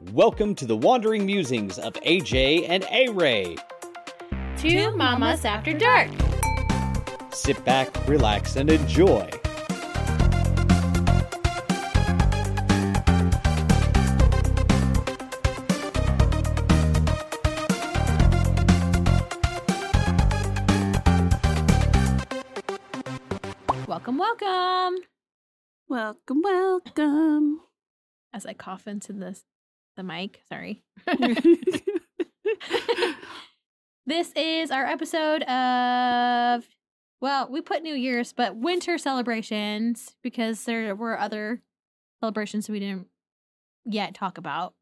Welcome to the wandering musings of AJ and A.Rae. Two Mamas After Dark. Sit back, relax, and enjoy. Welcome, welcome. Welcome, welcome. As I cough into this the mic, sorry. this is our episode of well, we put New Year's, but winter celebrations because there were other celebrations we didn't yet talk about.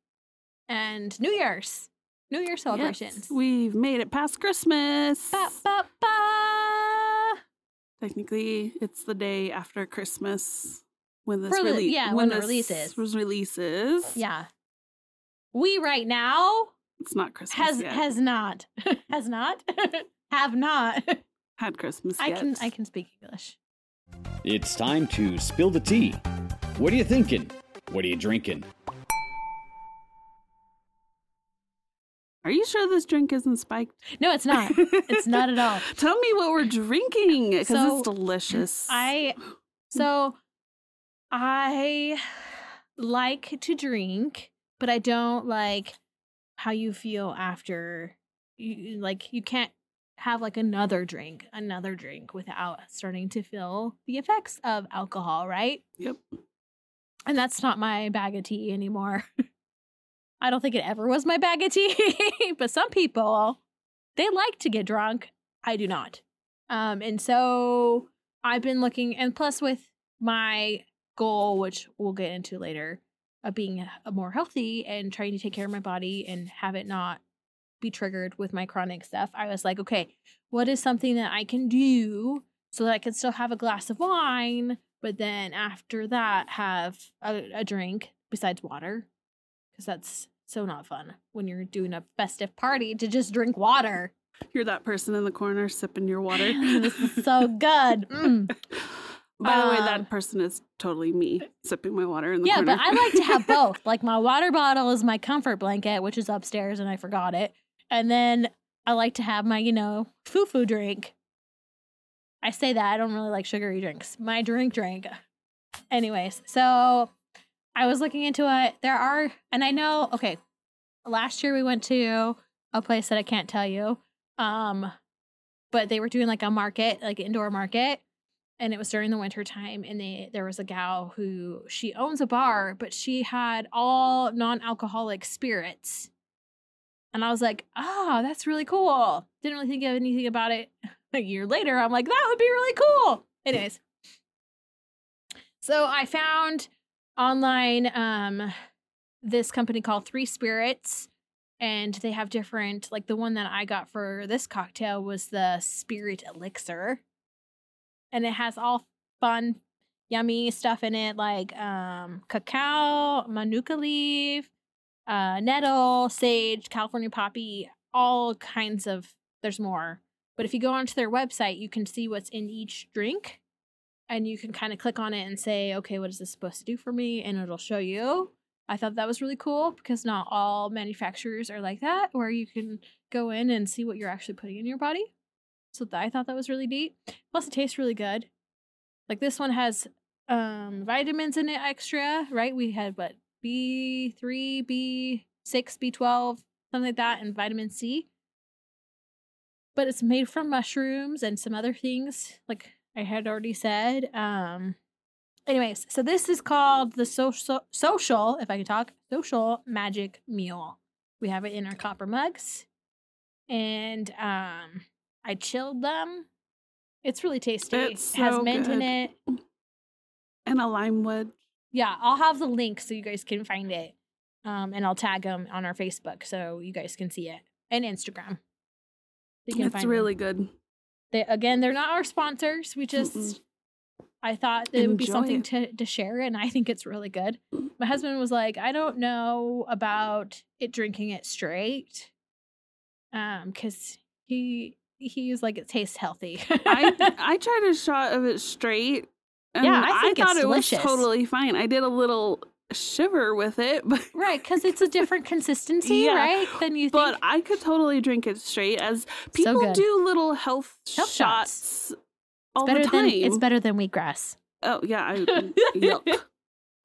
And New Year's. New Year celebrations. Yes, we've made it past Christmas. Ba, ba, ba. Technically, it's the day after Christmas when this rele- yeah, when it this releases. releases. Yeah. We right now it's not Christmas has yet. has not has not have not had Christmas I yet. can I can speak English. It's time to spill the tea. What are you thinking? What are you drinking? Are you sure this drink isn't spiked? No, it's not. It's not at all. Tell me what we're drinking because So, it's delicious. I so I like to drink, but I don't like how you feel after you like you can't have like another drink, another drink without starting to feel the effects of alcohol, right? Yep. And that's not my bag of tea anymore. I don't think it ever was my bag of tea, but some people they like to get drunk. I do not. Um and so I've been looking and plus with my goal which we'll get into later of being more healthy and trying to take care of my body and have it not be triggered with my chronic stuff. I was like, okay, what is something that I can do so that I can still have a glass of wine, but then after that have a, a drink besides water? Because that's so not fun when you're doing a festive party to just drink water. You're that person in the corner sipping your water. this is so good. Mm. By the way, Um, that person is totally me sipping my water in the Yeah, corner. but I like to have both. Like my water bottle is my comfort blanket, which is upstairs and I forgot it. And then I like to have my, you know, foo foo drink. I say that I don't really like sugary drinks. My drink drink. Anyways, so I was looking into it. There are, and I know, okay, last year we went to a place that I can't tell you. Um, but they were doing like a market, like indoor market and it was during the winter time and they there was a gal who she owns a bar but she had all non-alcoholic spirits. And i was like oh that's really cool. Didn't really think of anything about it. A year later i'm like that would be really cool. Anyways. So i found online um this company called three spirits and they have different like the one that i got for this cocktail was the spirit elixir and it has all fun yummy stuff in it like um cacao manuka leaf uh nettle sage california poppy all kinds of there's more. But if you go onto their website you can see what's in each drink and you can kind of click on it and say okay what is this supposed to do for me? and it'll show you. I thought that was really cool because not all manufacturers are like that where you can go in and see what you're actually putting in your body so I thought that was really neat. Plus, it tastes really good. Like this one has um vitamins in it extra, right? We had what B three, B six, B twelve, something like that, and vitamin C. But it's made from mushrooms and some other things, like I had already said. Um. Anyways, so this is called the social social, if I can talk, social magic mule. We have it in our copper mugs, and um. I chilled them. It's really tasty. It's it has so mint in it. and a lime wood. Yeah, I'll have the link so you guys can find it. Um, and I'll tag them on our Facebook so you guys can see it and Instagram. Can It's find them. really good. They, again, they're not our sponsors. We just Mm-mm. I thought it would be something it. to to share, and I think it's really good. My husband was like, I don't know about it drinking it straight, um, because he he's like it tastes healthy. I I tried a shot of it straight. And Yeah, I think thought it's it delicious. was totally fine. I did a little shiver with it, but Right, because it's a different consistency, Yeah, right? Than you think. but I could totally drink it straight. As people good. do little health, Health shots. shots, all better the time. than it's better than wheatgrass. Oh yeah, I, yuck.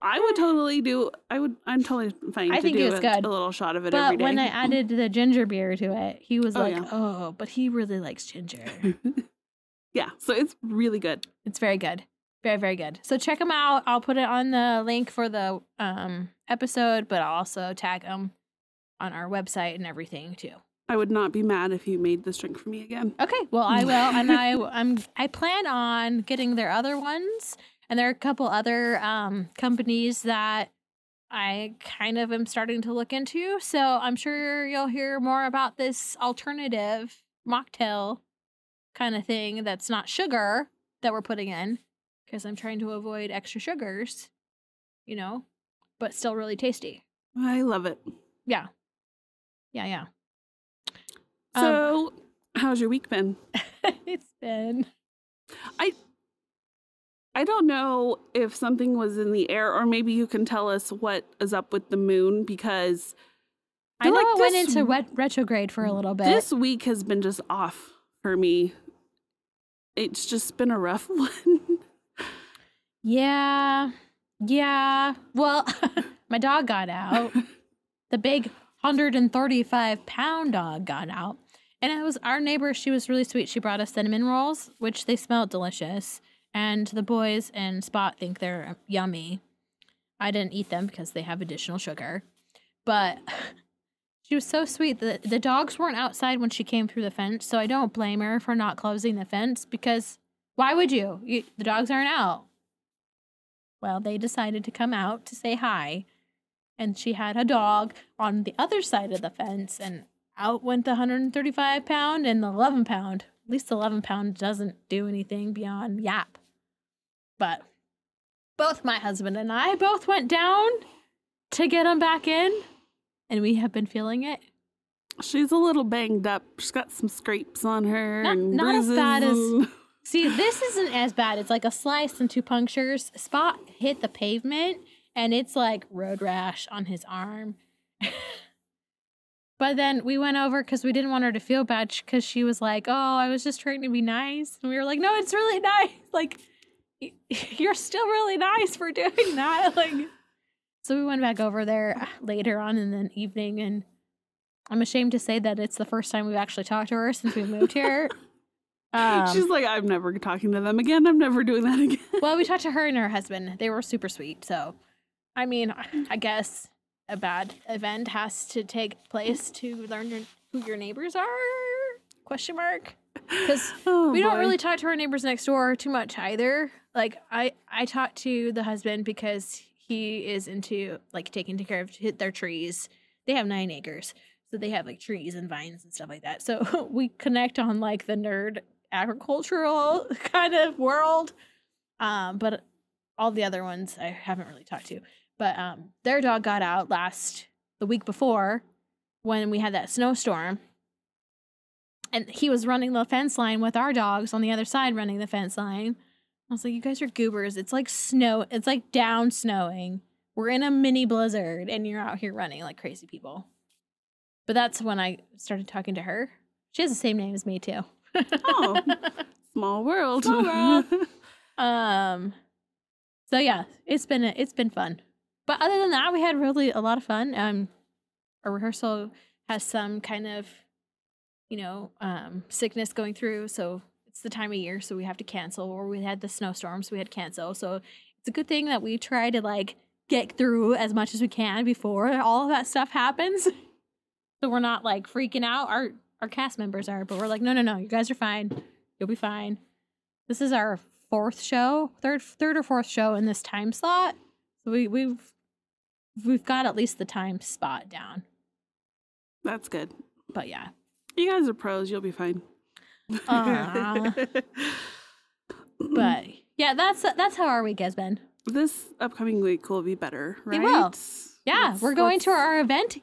I would totally do. I would. I'm totally fine I to think do it's a, good. a little shot of it But day. when I added the ginger beer to it, he was Oh, like, yeah. "Oh, but he really likes ginger." yeah, so it's really good. it's very good, very very good. So check them out. I'll put it on the link for the um episode, but I'll also tag them on our website and everything too. I would not be mad if you made this drink for me again. Okay, well I will, and I I'm I plan on getting their other ones, and there are a couple other um companies that I kind of am starting to look into. So I'm sure you'll hear more about this alternative mocktail kind of thing that's not sugar that we're putting in because I'm trying to avoid extra sugars, you know, but still really tasty. I love it. Yeah, yeah, yeah. Um, So, how's your week been? it's been I don't know if something was in the air, or maybe you can tell us what is up with the moon because I know like it went into wet retrograde for a little bit. this week has been just off for me. It's just been a rough one. yeah. Yeah. Well, my dog got out. the big 135 pound dog got out. And it was our neighbor. She was really sweet. She brought us cinnamon rolls, which they smelled delicious. And the boys and Spot think they're um, yummy. I didn't eat them because they have additional sugar. But she was so sweet. The, the dogs weren't outside when she came through the fence. So I don't blame her for not closing the fence because why would you? you the dogs aren't out. Well, they decided to come out to say hi. And she had a dog on the other side of the fence, and out went the 135 pound and the 11 pound. At least the 11 pound doesn't do anything beyond yap. But both my husband and I both went down to get him back in, and we have been feeling it. She's a little banged up. She's got some scrapes on her. Not- and not as bruises bad as- See, this isn't as bad. It's like a slice and two punctures. Spot hit the pavement and it's like road rash on his arm. but then we went over because we didn't want her to feel bad because she was like, Oh, I was just trying to be nice. And we were like, No, it's really nice. Like, you're still really nice for doing that. Like, so we went back over there later on in the evening and I'm ashamed to say that it's the first time we've actually talked to her since we moved here. Um, She's like, I'm never talking to them again. I'm never doing that again. well, we talked to her and her husband. They were super sweet. So, I mean, I guess a bad event has to take place to learn your, who your neighbors are? Question mark. Because Oh, we don't boy. really talk to our neighbors next door too much either. Like I, I talk to the husband because he is into like taking care of their trees. They have nine acres, so they have like trees and vines and stuff like that. So we connect on like the nerd agricultural kind of world. Um, but all the other ones I haven't really talked to. But um, their dog got out last the week before when we had that snowstorm and he was running the fence line with our dogs on the other side running the fence line. I was like, you guys are goobers. It's like snow. It's like down snowing. We're in a mini blizzard and you're out here running like crazy people. But that's when I started talking to her. She has the same name as me too. Oh, small world. Small world. um so yeah, it's been it's been fun. But other than that, we had really a lot of fun. Um our rehearsal has some kind of you know, um sickness going through, so it's the time of year so we have to cancel or we had the snowstorms, we had to cancel. So it's a good thing that we try to like get through as much as we can before all of that stuff happens. so we're not like freaking out. Our our cast members are, but we're like, no, no, no, you guys are fine. You'll be fine. This is our fourth show, third third or fourth show in this time slot. So we we've we've got at least the time spot down. That's good. But yeah. You guys are pros. You'll be fine. But yeah, that's that's how our week has been. this upcoming week will be better, right? It will. Yeah, Let's- we're going to let's- our event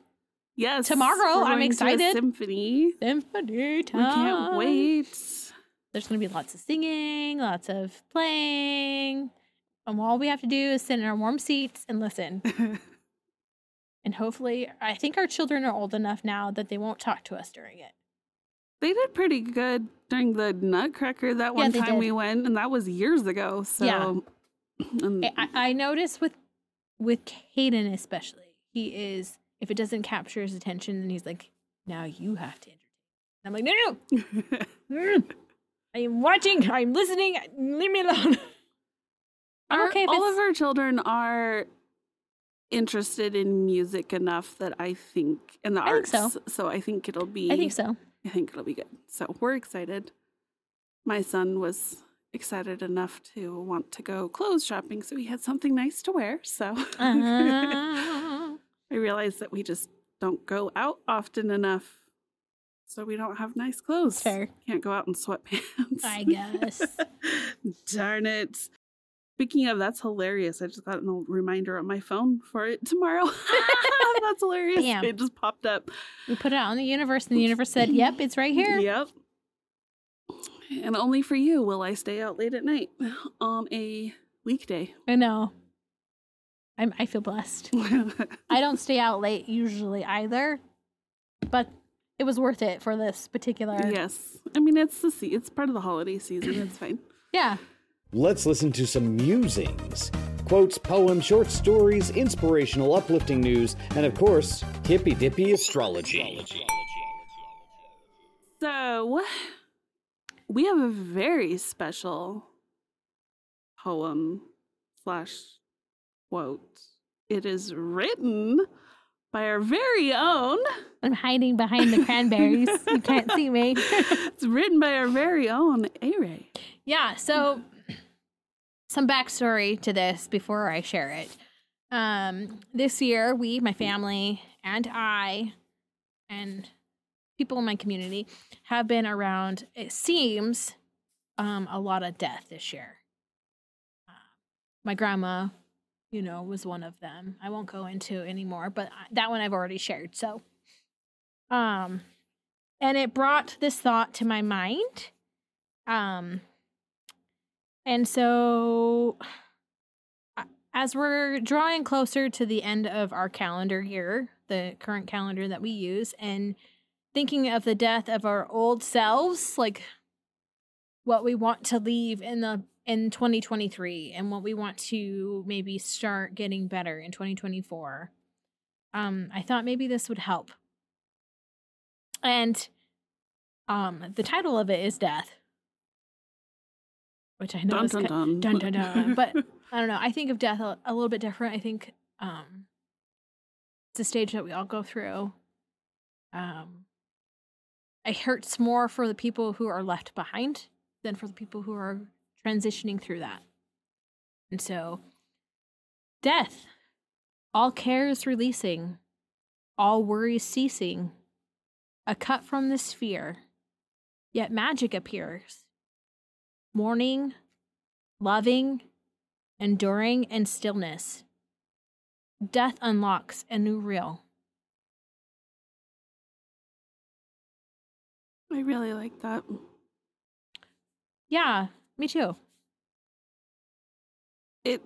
yes tomorrow. I'm to excited. symphony. symphony time. We can't wait. There's going to be lots of singing, lots of playing. And all we have to do is sit in our warm seats and listen. and hopefully, I think our children are old enough now that they won't talk to us during it. They did pretty good during the Nutcracker that one they time did. we went, and that was years ago. So, Yeah. I- I, I notice with with Caden especially, he is if it doesn't capture his attention, then he's like, "Now you have to entertain." I'm like, "No, no, no. I am watching. I'm listening. Leave me alone." Our- okay all of our children are interested in music enough that I think, and the I arts. so. I think it'll be. I think so. I think it'll be good. So we're excited. My son was excited enough to want to go clothes shopping, so he had something nice to wear. So Uh, I realized that we just don't go out often enough, so we don't have nice clothes. fair. Can't go out in sweatpants. I guess. Darn it. Speaking of, that's hilarious. I just got a reminder on my phone for it tomorrow. that's hilarious. Damn. It just popped up. We put it out in the universe, and the universe said, "Yep, it's right here." Yep. And only for you will I stay out late at night on a weekday. I know. I'm. I feel blessed. I don't stay out late usually either, but it was worth it for this particular. yes. I mean, it's the se- it's part of the holiday season. It's fine. Yeah. Let's listen to some musings. Quotes, poems, short stories, inspirational, uplifting news, and of course, hippy dippy astrology. So, we have a very special poem slash quote. It is written by our very own. I'm hiding behind the cranberries. you can't see me. It's written by our very own A.Rae. yeah. So, some backstory to this before I share it. Um, this year, we, my family, and I, and people in my community have been around. It seems um, a lot of death this year. Uh, my grandma, you know, was one of them. I won't go into anymore, but that one I've already shared. So, um, and it brought this thought to my mind. Um, and so, as we're drawing closer to the end of our calendar year, the current calendar that we use, and thinking of the death of our old selves, like what we want to leave in the in 2023 and what we want to maybe start getting better in 2024 um i thought maybe this would help. And um the title of it is death which i know Dun is dun dun. dun, dun, dun. But- i don't know i think of death a, a little bit different i think um it's a stage that we all go through um it hurts more for the people who are left behind than for the people who are transitioning through that. And so, death, all cares releasing, all worries ceasing, a cut from the sphere, yet magic appears. Mourning, loving, enduring, and stillness. Death unlocks a new real. I really like that. Yeah, me too. It.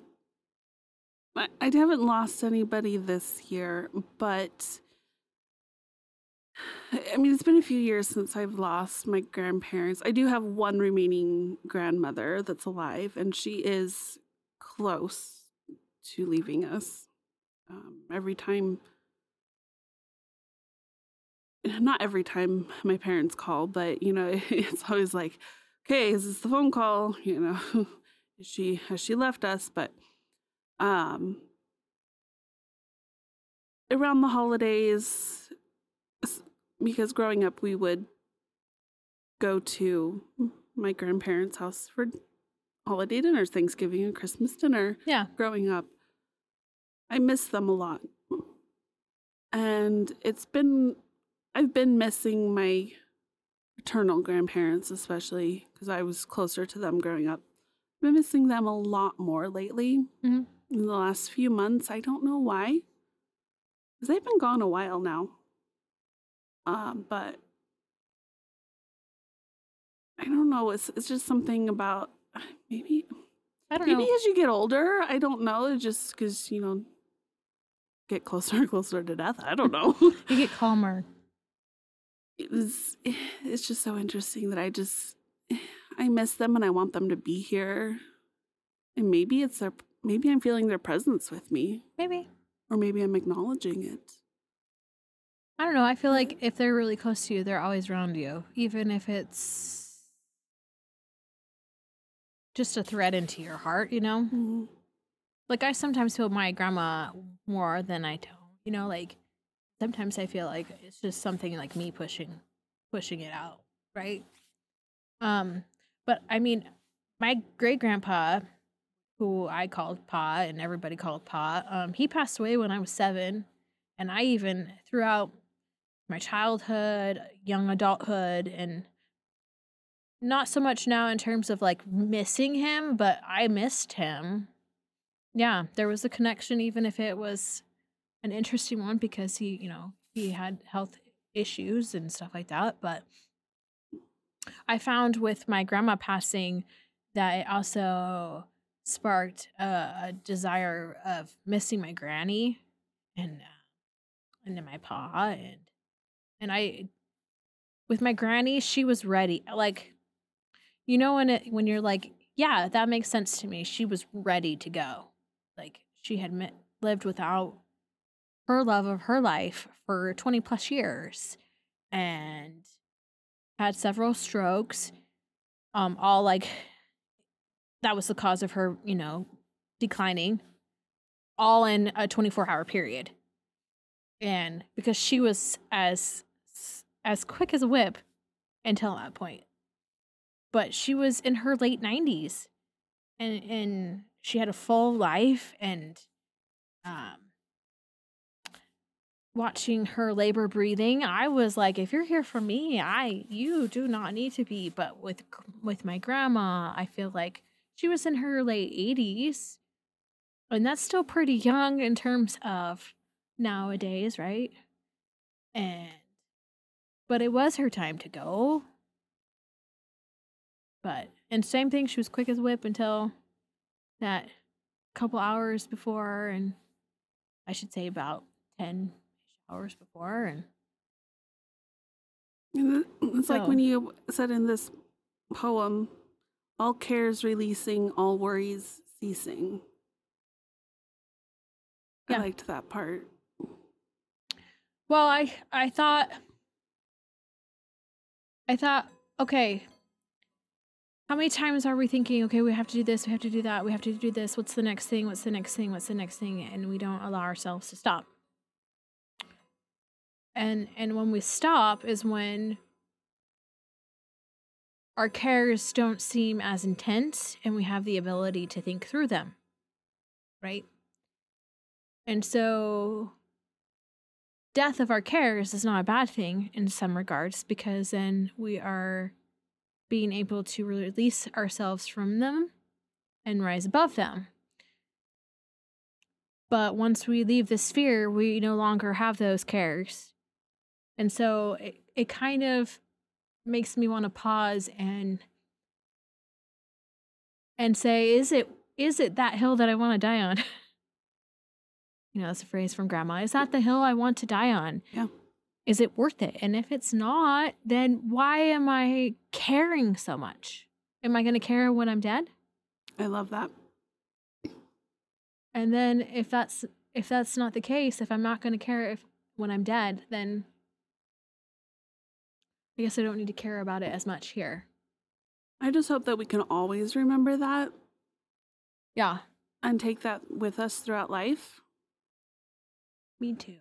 I, I haven't lost anybody this year, but I mean, it's been a few years since I've lost my grandparents. I do have one remaining grandmother that's alive, and she is close to leaving us. Um, every time, not every time my parents call, but you know, it's always like, okay, is this the phone call? You know, is she has she left us? But um, around the holidays, because growing up, we would go to my grandparents' house for holiday dinners, Thanksgiving and Christmas dinner Yeah. growing up. I miss them a lot. And it's been, I've been missing my paternal grandparents, especially because I was closer to them growing up. I've been missing them a lot more lately Mhm. in the last few months. I don't know why. Because they've been gone a while now. Um, but I don't know. It's, it's just something about maybe I don't Maybe know. as you get older, I don't know, just because, you know, get closer and closer to death. I don't know. You get calmer. it was, it's just so interesting that I just, I miss them and I want them to be here. And maybe it's their, maybe I'm feeling their presence with me, Maybe. or maybe I'm acknowledging it. I don't know. I feel like if they're really close to you, they're always around you, even if it's just a thread into your heart, you know? Mhm. Like I sometimes feel my grandma more than I don't. You know, like sometimes I feel like it's just something like me pushing pushing it out, right? Um, but I mean, my great grandpa, who I called Pa and everybody called Pa, um, he passed away when I was seven. And I even throughout my childhood, young adulthood, and not so much now in terms of like missing him, but I missed him. Yeah, there was a connection, even if it was an interesting one because he, you know, he had health issues and stuff like that. But I found with my grandma passing that it also sparked a, a desire of missing my granny and uh, and then my pa and and I with my granny she was ready like you know when it when you're like yeah that makes sense to me she was ready to go. Like she had mi- lived without her love of her life for 20 plus years and had several strokes um all like that was the cause of her you know declining all in a 24 hour period. And because she was as as quick as a whip until that point. But she was in her late 90s and and she had a full life and um watching her labor breathing i was like if you're here for me i you do not need to be. But with with my grandma i feel like she was in her late 80s and that's still pretty young in terms of nowadays right? And but it was her time to go but and same thing she was quick as whip until that couple hours before and i should say about 10 hours before and And it- It's like when you said in this poem, all cares releasing, all worries ceasing. I liked that part. well i i thought i thought okay how many times are we thinking okay we have to do this we have to do that we have to do this what's the next thing what's the next thing what's the next thing and we don't allow ourselves to stop. And and when we stop is when our cares don't seem as intense and we have the ability to think through them right? And so death of our cares is not a bad thing in some regards because then we are being able to release ourselves from them and rise above them. But once we leave the sphere, we no longer have those cares. And so it, it kind of makes me want to pause and and say, is it is it that hill that I want to die on? you know, that's a phrase from grandma. Is that the hill I want to die on? Yeah. Is it worth it? And if it's not, then why am I caring so much? Am I going to care when I'm dead? I love that. And then if that's if that's not the case, if I'm not going to care if when I'm dead, then I guess I don't need to care about it as much here. I just hope that we can always remember that Yeah, and take that with us throughout life. Me too.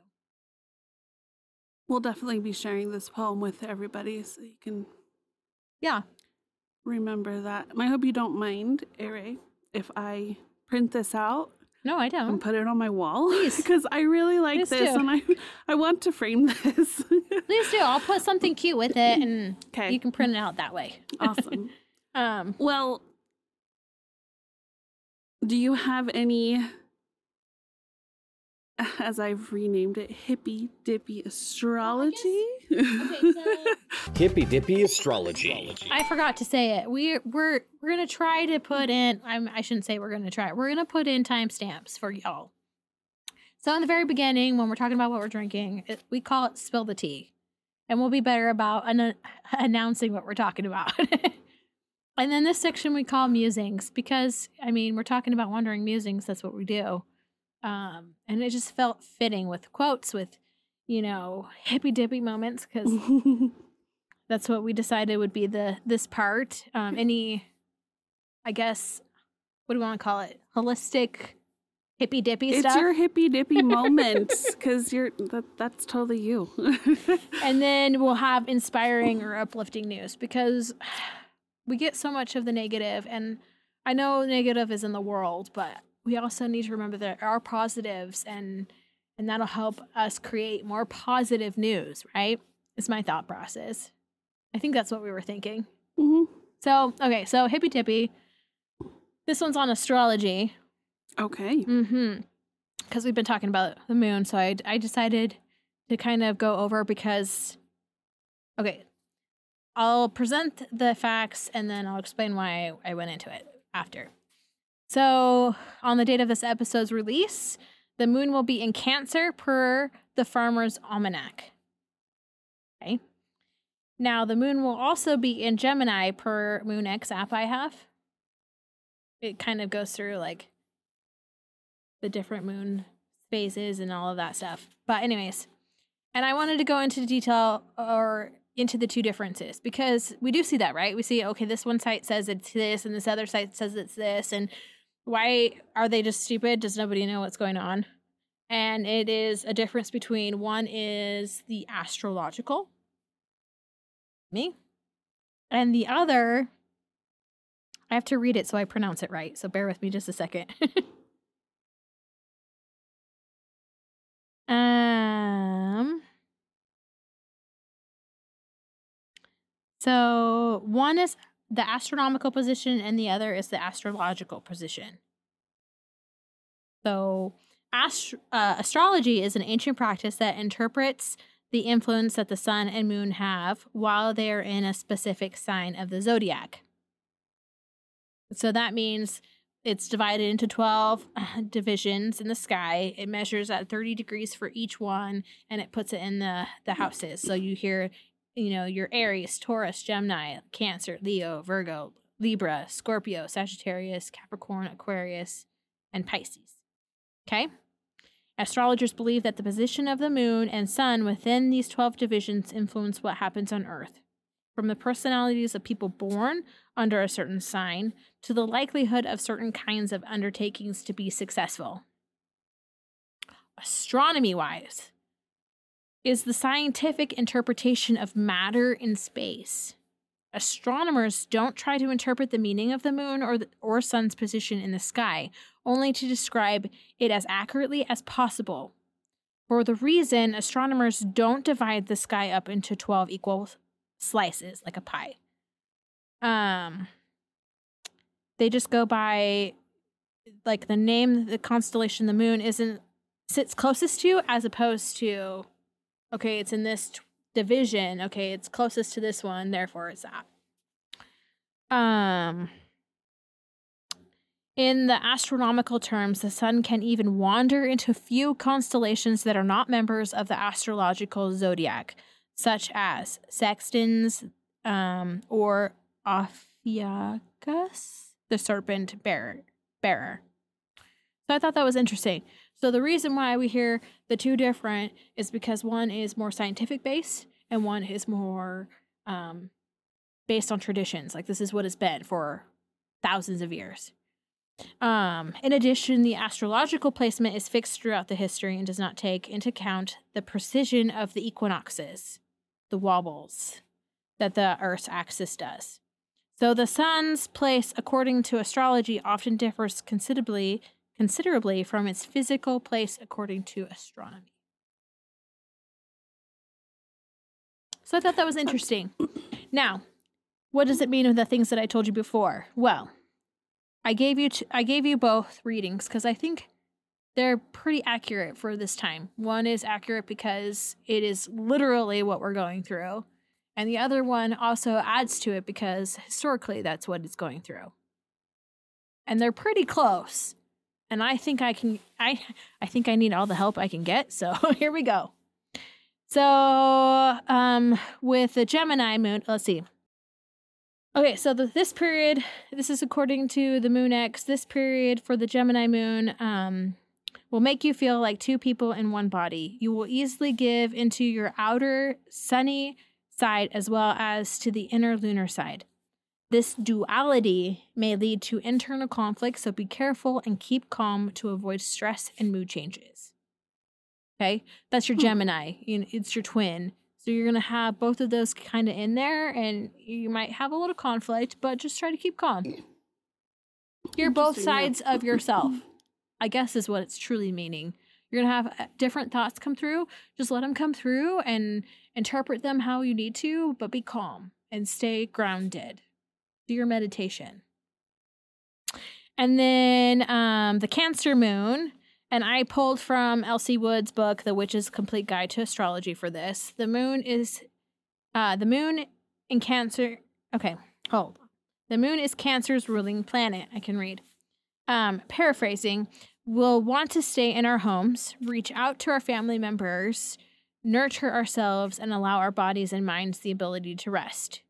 We'll definitely be sharing this poem with everybody so you can Yeah. remember that. And I hope you don't mind, Ere, if I print this out No, I don't. And put it on my wall Please. because I really like Please this do. and I I want to frame this. Please do. I'll put something cute with it and Okay. you can print it out that way. awesome. Um, Well, do you have any as I've renamed it, hippy dippy astrology. Oh, okay, so Hippy Dippy Astrology. I forgot to say it. We we're we're gonna try to put in. I'm, I shouldn't say we're gonna try. We're gonna put in timestamps for y'all. So in the very beginning, when we're talking about what we're drinking, it, we call it spill the tea, and we'll be better about an- announcing what we're talking about. and then this section we call musings because I mean we're talking about wandering musings. That's what we do. Um, and it just felt fitting with quotes with, you know, hippy dippy moments because that's what we decided would be the this part. Um, any, I guess, what do we want to call it? Holistic, hippy dippy it's stuff. your hippy dippy moments because you're that, that's totally you. and then we'll have inspiring or uplifting news because we get so much of the negative, and I know negative is in the world, but we also need to remember there are positives, and and that'll help us create more positive news. Right? It's my thought process. I think that's what we were thinking. Mhm. So, okay, so hippy tippy. This one's on astrology. Okay. Mm-hmm. Because we've been talking about the moon, so I I decided to kind of go over because, okay, I'll present the facts and then I'll explain why I went into it after. So, on the date of this episode's release, the moon will be in Cancer per the Farmer's Almanac. Okay. Now, the moon will also be in Gemini per MoonX app I have. It kind of goes through like the different moon phases and all of that stuff. But, anyways, and I wanted to go into detail or into the two differences because we do see that, right? We see, okay, this one site says it's this and this other site says it's this. And why are they just stupid? Does nobody know what's going on? And it is a difference between one is the astrological, me, and the other, I have to read it so I pronounce it right. So bear with me just a second. um, so one is the astronomical position and the other is the astrological position. So, uh, astrology is an ancient practice that interprets the influence that the sun and moon have while they are in a specific sign of the zodiac. So that means it's divided into 12 uh, divisions in the sky. It measures at 30 degrees for each one and it puts it in the, the houses. So you hear, you know, your Aries, Taurus, Gemini, Cancer, Leo, Virgo, Libra, Scorpio, Sagittarius, Capricorn, Aquarius, and Pisces. Okay? Astrologers believe that the position of the moon and sun within these 12 divisions influence what happens on Earth. From the personalities of people born under a certain sign to the likelihood of certain kinds of undertakings to be successful. Astronomy wise, is the scientific interpretation of matter in space. Astronomers don't try to interpret the meaning of the moon or, the, or sun's position in the sky, only to describe it as accurately as possible. For the reason astronomers don't divide the sky up into 12 equal slices like a pie. Um they just go by like the name the constellation the moon isn't sits closest to as opposed to okay, it's in this t- division. Okay, it's closest to this one, therefore it's that. Um in the astronomical terms, the sun can even wander into few constellations that are not members of the astrological zodiac, such as sextans um, or Ophiuchus, the serpent bearer. bearer. So I thought that was interesting. So the reason why we hear the two different is because one is more scientific based and one is more um, based on traditions. Like this is what it's been for thousands of years. Um, in addition, the astrological placement is fixed throughout the history and does not take into account the precession of the equinoxes, the wobbles that the Earth's axis does. So the sun's place, according to astrology, often differs considerably considerably from its physical place according to astronomy. So I thought that was interesting. Now, what does it mean of the things that I told you before? Well, I gave you t- I gave you both readings because I think they're pretty accurate for this time. One is accurate because it is literally what we're going through, and the other one also adds to it because historically that's what it's going through. And they're pretty close. And I think I can I I think I need all the help I can get. So here we go. So um with the Gemini moon, let's see. Okay, so the, this period, this is according to the MoonX. This period for the Gemini moon um, will make you feel like two people in one body. You will easily give into your outer sunny side as well as to the inner lunar side. This duality may lead to internal conflict, so be careful and keep calm to avoid stress and mood changes. Okay, that's your Hmm. Gemini. It's your twin. So you're gonna have both of those kind of in there, and you might have a little conflict, but just try to keep calm. You're both sides of yourself. I guess is what it's truly meaning. You're gonna have uh, different thoughts come through. Just let them come through and interpret them how you need to, but be calm and stay grounded. Your meditation. And then um, the Cancer Moon, and I pulled from Elsie Wild's book, The Witch's Complete Guide to Astrology, for this. The moon is uh, the moon in Cancer. Okay, hold. The moon is Cancer's ruling planet. I can read. Um, paraphrasing, we'll want to stay in our homes, reach out to our family members, nurture ourselves, and allow our bodies and minds the ability to rest.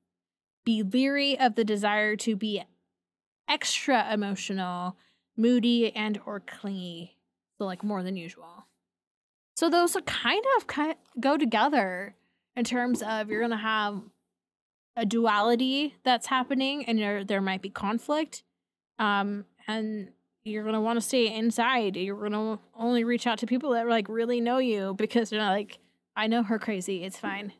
Be leery of the desire to be extra emotional, moody, and or clingy. So like more than usual. So those are kind of kind go together in terms of you're gonna have a duality that's happening, and there there might be conflict, um, and you're gonna want to stay inside. You're gonna only reach out to people that like really know you because they're not like I know her crazy. It's fine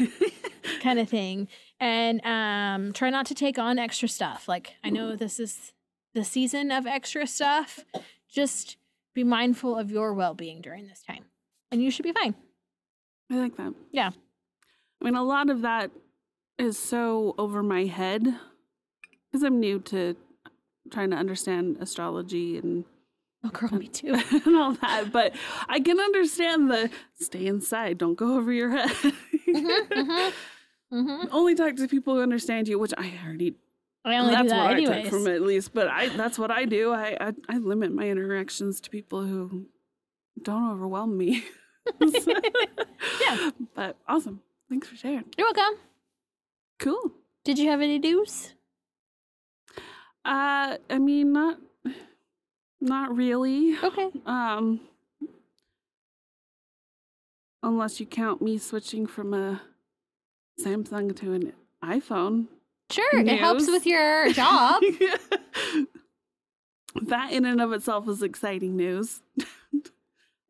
kind of thing and um try not to take on extra stuff like i know this is the season of extra stuff just be mindful of your well-being during this time and you should be fine I like that. Yeah. I mean, a lot of that is so over my head because I'm new to trying to understand astrology and, oh girl me too and all that. But I can understand the stay inside, don't go over your head. hmm hmm Only talk to people who understand you, which I already. i only that's do that what I anyways took from it, at least. But I that's what I do. I, I I limit my interactions to people who don't overwhelm me. Yeah. But awesome. Thanks for sharing. you're welcome Cool. did you have any news Uh, I mean, not, not really. okay Um, unless you count me switching from a Samsung to an iPhone. sure it helps with your job that in and of itself is exciting news,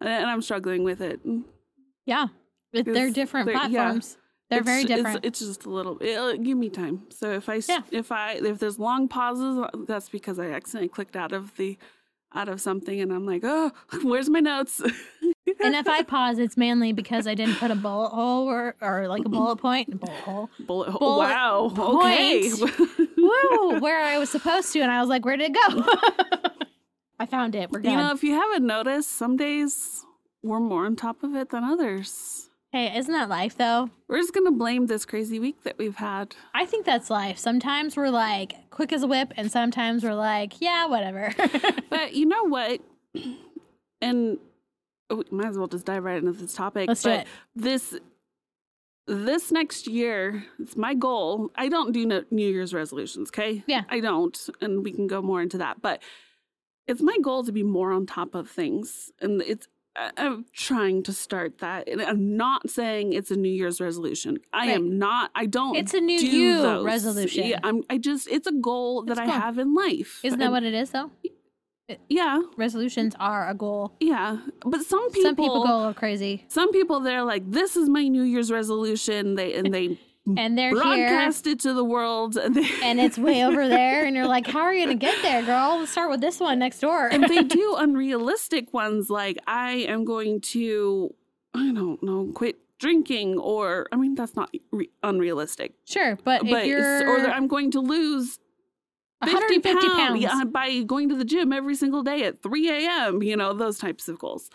and I'm struggling with it. yeah they're different they're- yeah. platforms they're It's very ju- it's- different It's, just a little. Give me time. So if I Yeah. if I if there's long pauses, uh, that's because I accidentally clicked out of the out of something, and I'm like, oh, where's my notes? and if i pause it's mainly because i didn't put a bullet hole or, or like a bullet point bullet hole Bullet hole. Bullet wow. Okay. Woo! Where I was supposed to, and I was like, "Where did it go?" I found it. We're good. you know, if you haven't noticed, some days we're more on top of it than others. Hey, isn't that life though? We're just gonna blame this crazy week that we've had. I think that's life. Sometimes we're like quick as a whip, and sometimes we're like, "Yeah, whatever." But you know what? And oh, we might as well just dive right into this topic. Let's do it. This this next year, it's my goal. I don't do no- New Year's resolutions, okay? Yeah. I don't, and we can go more into that. But it's my goal to be more on top of things, and it's. I- I'm trying to start that, and I'm not saying it's a New Year's resolution. I Right. am not. I don't. It's a new do you those. resolution. Yeah, I'm. I just. It's a goal that It's I cool. have in life. Isn't that And- what it is though? Yeah, Resolutions are a goal. yeah. But some people. Some people go a little crazy, Some people they're like, this is my New Year's resolution. They and they and they're here, broadcast it to the world, and and it's way over there, and you're like, "How are you gonna get there, girl? Let's start with this one next door." and they do unrealistic ones like I am going to, I don't know, quit drinking, or I mean that's not re- unrealistic, sure, but, but if or I'm going to lose 150 pounds. yeah, by going to the gym every single day at 3 a.m., you know, those types of goals.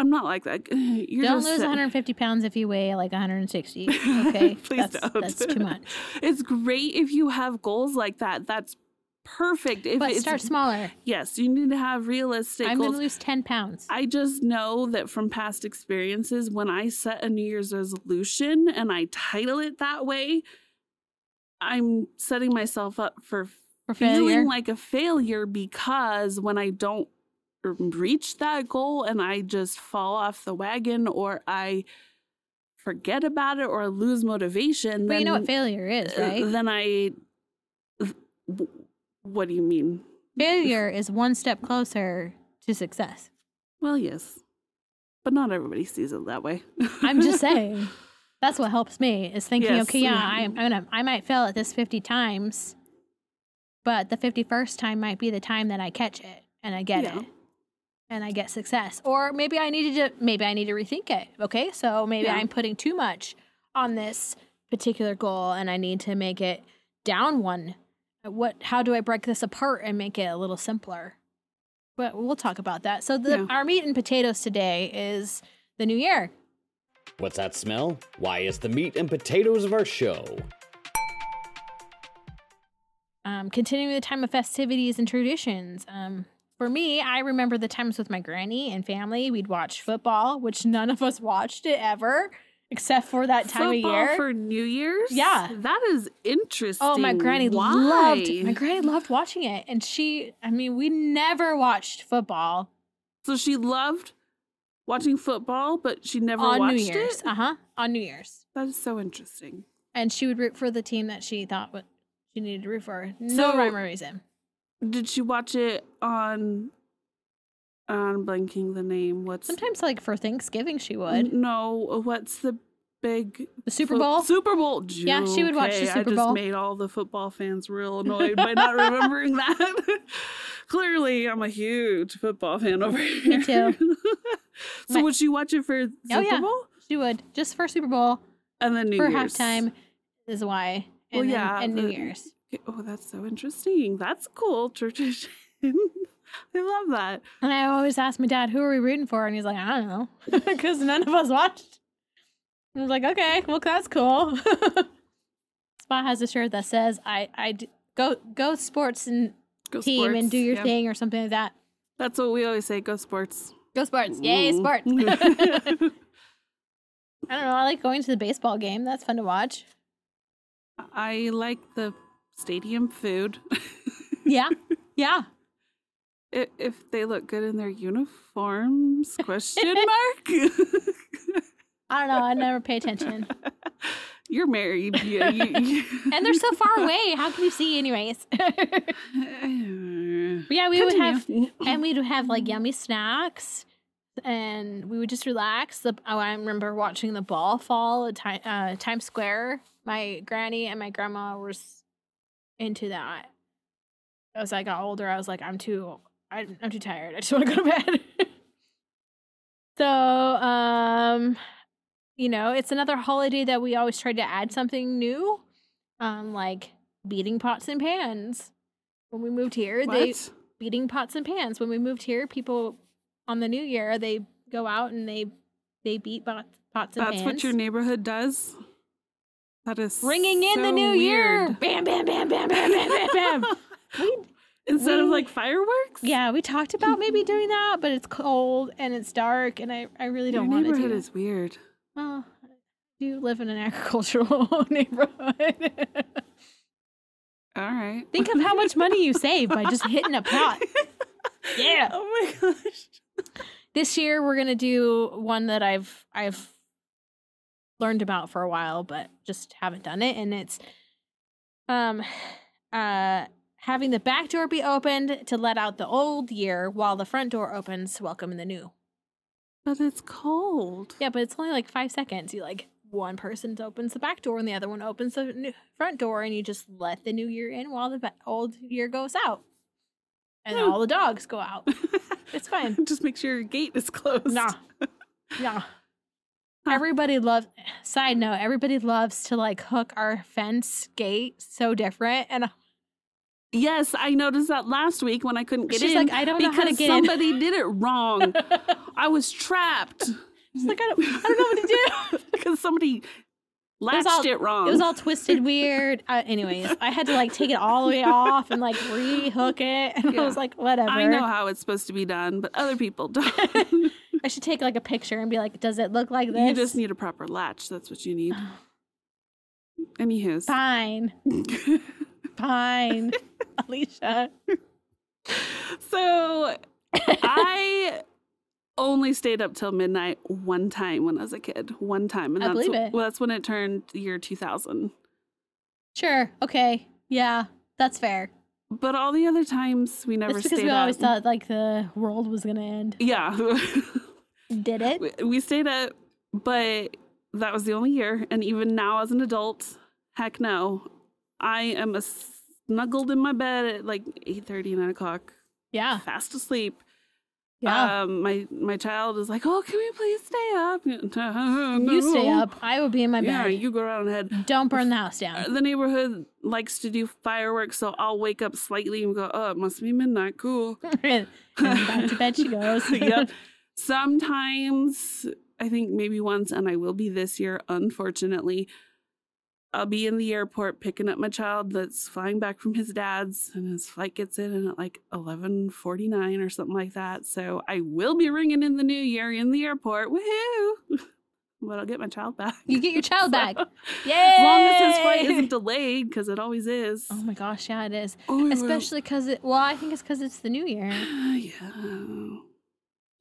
I'm not like that. You're don't just lose sit- 150 pounds if you weigh like 160. Okay, Please that's, don't. That's too much. It's great if you have goals like that. That's perfect. If But start smaller. Yes, you need to have realistic I'm going goals. to lose 10 pounds. I just know that from past experiences, when I set a New Year's resolution and I title it that way, I'm setting myself up for for feeling like a failure because when I don't reach that goal and I just fall off the wagon or I forget about it or lose motivation, but then you know what failure is, uh, right? Then I. What do you mean? failure is one step closer to success. Well, yes, but not everybody sees it that way. I'm just saying. That's what helps me is thinking, Yes, okay, yeah, yeah. I, I'm gonna, I might fail at this 50 times, but the 51st time might be the time that I catch it and I get Yeah. it and I get success. Or maybe I needed to, maybe I need to rethink it. Okay, so maybe Yeah. I'm putting too much on this particular goal and I need to make it down one. What? How do I break this apart and make it a little simpler? But we'll talk about that. So the Yeah. our meat and potatoes today is the new year. What's that smell? Why, it's the meat and potatoes of our show. um, continuing the time of festivities and traditions. Um, for me, I remember the times with my granny and family. We'd watch football, which none of us watched it ever, except for that time Football of year. for New Year's. Yeah. that is interesting. oh, my granny Why? loved my granny loved watching it, and she. I mean, we never watched football So she loved watching football, but she never on watched New Year's. it. Uh huh. On New Year's, That is so interesting. and she would root for the team that she thought what she needed to root for. No So- rhyme or reason. Did she watch it on? I'm blanking the name. What's Sometimes, like for Thanksgiving, she would No, what's the big the Super fo- Bowl. Super Bowl. Yeah, she would watch the Okay, Super I Bowl. just made all the football fans real annoyed by not remembering that. Clearly, I'm a huge football fan over here. too. so My- would she watch it for oh, Super Oh, yeah. Bowl She would just for Super Bowl. and then New for Year's? halftime is why. And Well, then- yeah, and New the- Year's. Oh, that's so interesting. That's cool tradition. I love that. And I always ask my dad, "Who are we rooting for?" And he's like, "I don't know," because none of us watched. I was like, "Okay, well, that's cool." Spot has a shirt that says, "I, I d- go go sports and Go team sports. and do your yeah. thing or something like that." That's what we always say. Go sports. Go sports! Yay, Mm. sports! I don't know. I like going to the baseball game. That's fun to watch. I like the stadium food. Yeah, yeah. If they look good in their uniforms? Question mark. I don't know. I never pay attention. You're married. You, you, you- and they're so far away. How can you see, anyways? Yeah, we would have, and we'd have like yummy snacks, and we would just relax. The oh, I remember watching the ball fall at Ti- uh, Times Square. My granny and my grandma were into that. As I got older, I was like, I'm too, I, I'm too tired. I just want to go to bed. so, um, you know, it's another holiday that we always try to add something new, um, like beating pots and pans. When we moved here, they beating pots and pans. When we moved here, people on the new year they go out and they they beat pots, pots and That's pans. That's what your neighborhood does. That is ringing in the so new year. weird. Bam, bam, bam, bam, bam, bam, bam, bam. we, Instead of like fireworks. yeah, we talked about maybe doing that, but it's cold and it's dark, and I I really Your don't want to neighborhood is weird. well, do live in an agricultural neighborhood. All right. Think of how much money you save by just hitting a pot. Yeah. Oh my gosh. this year we're gonna do one that I've I've learned about for a while, but just haven't done it, and it's um uh having the back door be opened to let out the old year while the front door opens to welcome in the new. But it's cold. Yeah, but it's only like five seconds. You like one person opens the back door and the other one opens the new front door, and you just let the new year in while the ba- old year goes out, and all the dogs go out. It's fine. Just make sure your gate is closed. Nah. Nah. Huh. Everybody loves side note, everybody loves to like hook our fence gate so different. And Yes, I noticed that last week when I couldn't get She's in. like, "I don't know because how to get in." somebody did it wrong. I was trapped She's like, I don't, I don't know what to do. because somebody latched all- it wrong. It was all twisted weird. Uh, anyways, I had to like take it all the way off and like rehook it. And I was like, whatever. I know how it's supposed to be done, but other people don't. I should take like a picture and be like, does it look like this? you just need a proper latch. That's what you need. Anywho's. Fine. Fine. Alicia. so I only stayed up till midnight one time when I was a kid. One time. And I that's believe it. Well, that's when it turned year 2000. Sure. Okay. Yeah. That's fair. But all the other times we never It's because stayed we up. always thought like the world was gonna end. yeah. Did it? we, we stayed up, but that was the only year. And even now as an adult, heck no. I am a snuggled in my bed at like 8 30, 9 o'clock, Yeah. fast asleep. Yeah. Um, my my child is like, "Oh, can we please stay up?" you stay up. I will be in my bed. Yeah, you go around ahead. Don't burn the house down. The neighborhood likes to do fireworks, so I'll wake up slightly and go, "Oh, it must be midnight. Cool." and back to bed she goes. yep. Sometimes I think maybe once, and I will be this year, unfortunately. I'll be in the airport picking up my child that's flying back from his dad's, and his flight gets in at like eleven forty nine or something like that. So I will be ringing in the new year in the airport. Woohoo! But I'll get my child back. You get your child back. So, Yay! As long as his flight isn't delayed, because it always is. Oh my gosh, yeah, it is. Oh. Especially because it. Well, I think it's because it's the new year. yeah.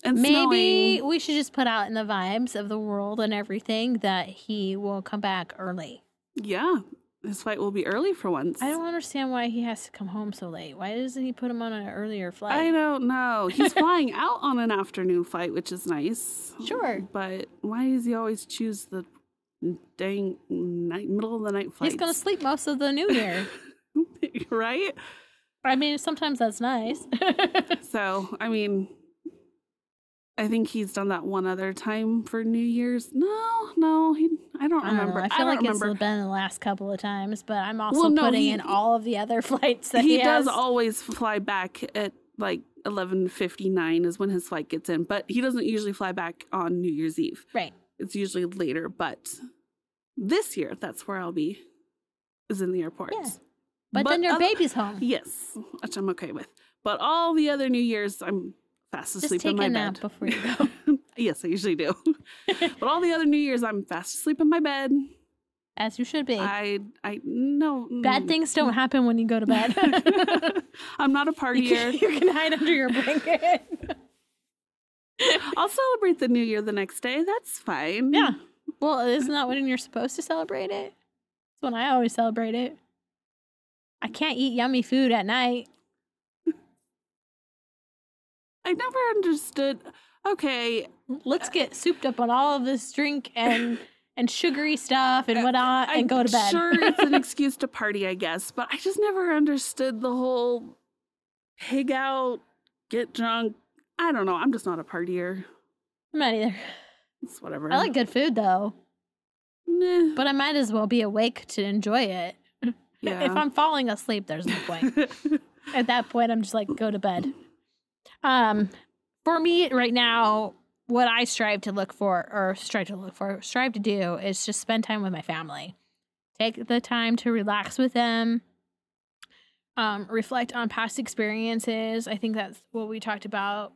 And Maybe snowing. we should just put out in the vibes of the world and everything that he will come back early. Yeah, his flight will be early for once. I don't understand why he has to come home so late. Why doesn't he put him on an earlier flight? I don't know. He's flying out on an afternoon flight, which is nice. Sure. But why does he always choose the dang night, middle of the night flight? He's gonna sleep most of the new year. right? I mean, sometimes that's nice. So, I mean, I think he's done that one other time for New Year's. No, no, he. I don't I know. remember. I feel like don't it's remember. been the last couple of times, but I'm also Well, no, putting he- in all of the other flights that he, he does always fly back at like 11:59 is when his flight gets in, but he doesn't usually fly back on New Year's Eve. right. It's usually later, but this year that's where I'll be is in the airport. Yeah. But, then your other- baby's home. Yes, which I'm okay with. But all the other New Years I'm fast Just asleep take in my a nap bed. before you go. yes, I usually do. but all the other New Years I'm fast asleep in my bed. As you should be. I I no Bad mm. things don't happen when you go to bed. I'm not a you, partier. can, you can hide under your blanket. I'll celebrate the new year the next day. That's fine. yeah. Well, isn't that when you're supposed to celebrate it? It's when I always celebrate it. I can't eat yummy food at night. I never understood. Okay, Let's get souped up on all of this drink and and sugary stuff and uh, whatnot and go to bed. Sure, it's an excuse to party, I guess, but I just never understood the whole pig out, get drunk. I don't know. I'm just not a partier. I'm not either. It's whatever. I like good food though, Nah, but I might as well be awake to enjoy it. yeah. If I'm falling asleep, there's no point. At that point, I'm just like, go to bed. Um, for me right now, what I strive to look for, or strive to look for, strive to do, is just spend time with my family. Take the time to relax with them. Um, reflect on past experiences. I think that's what we talked about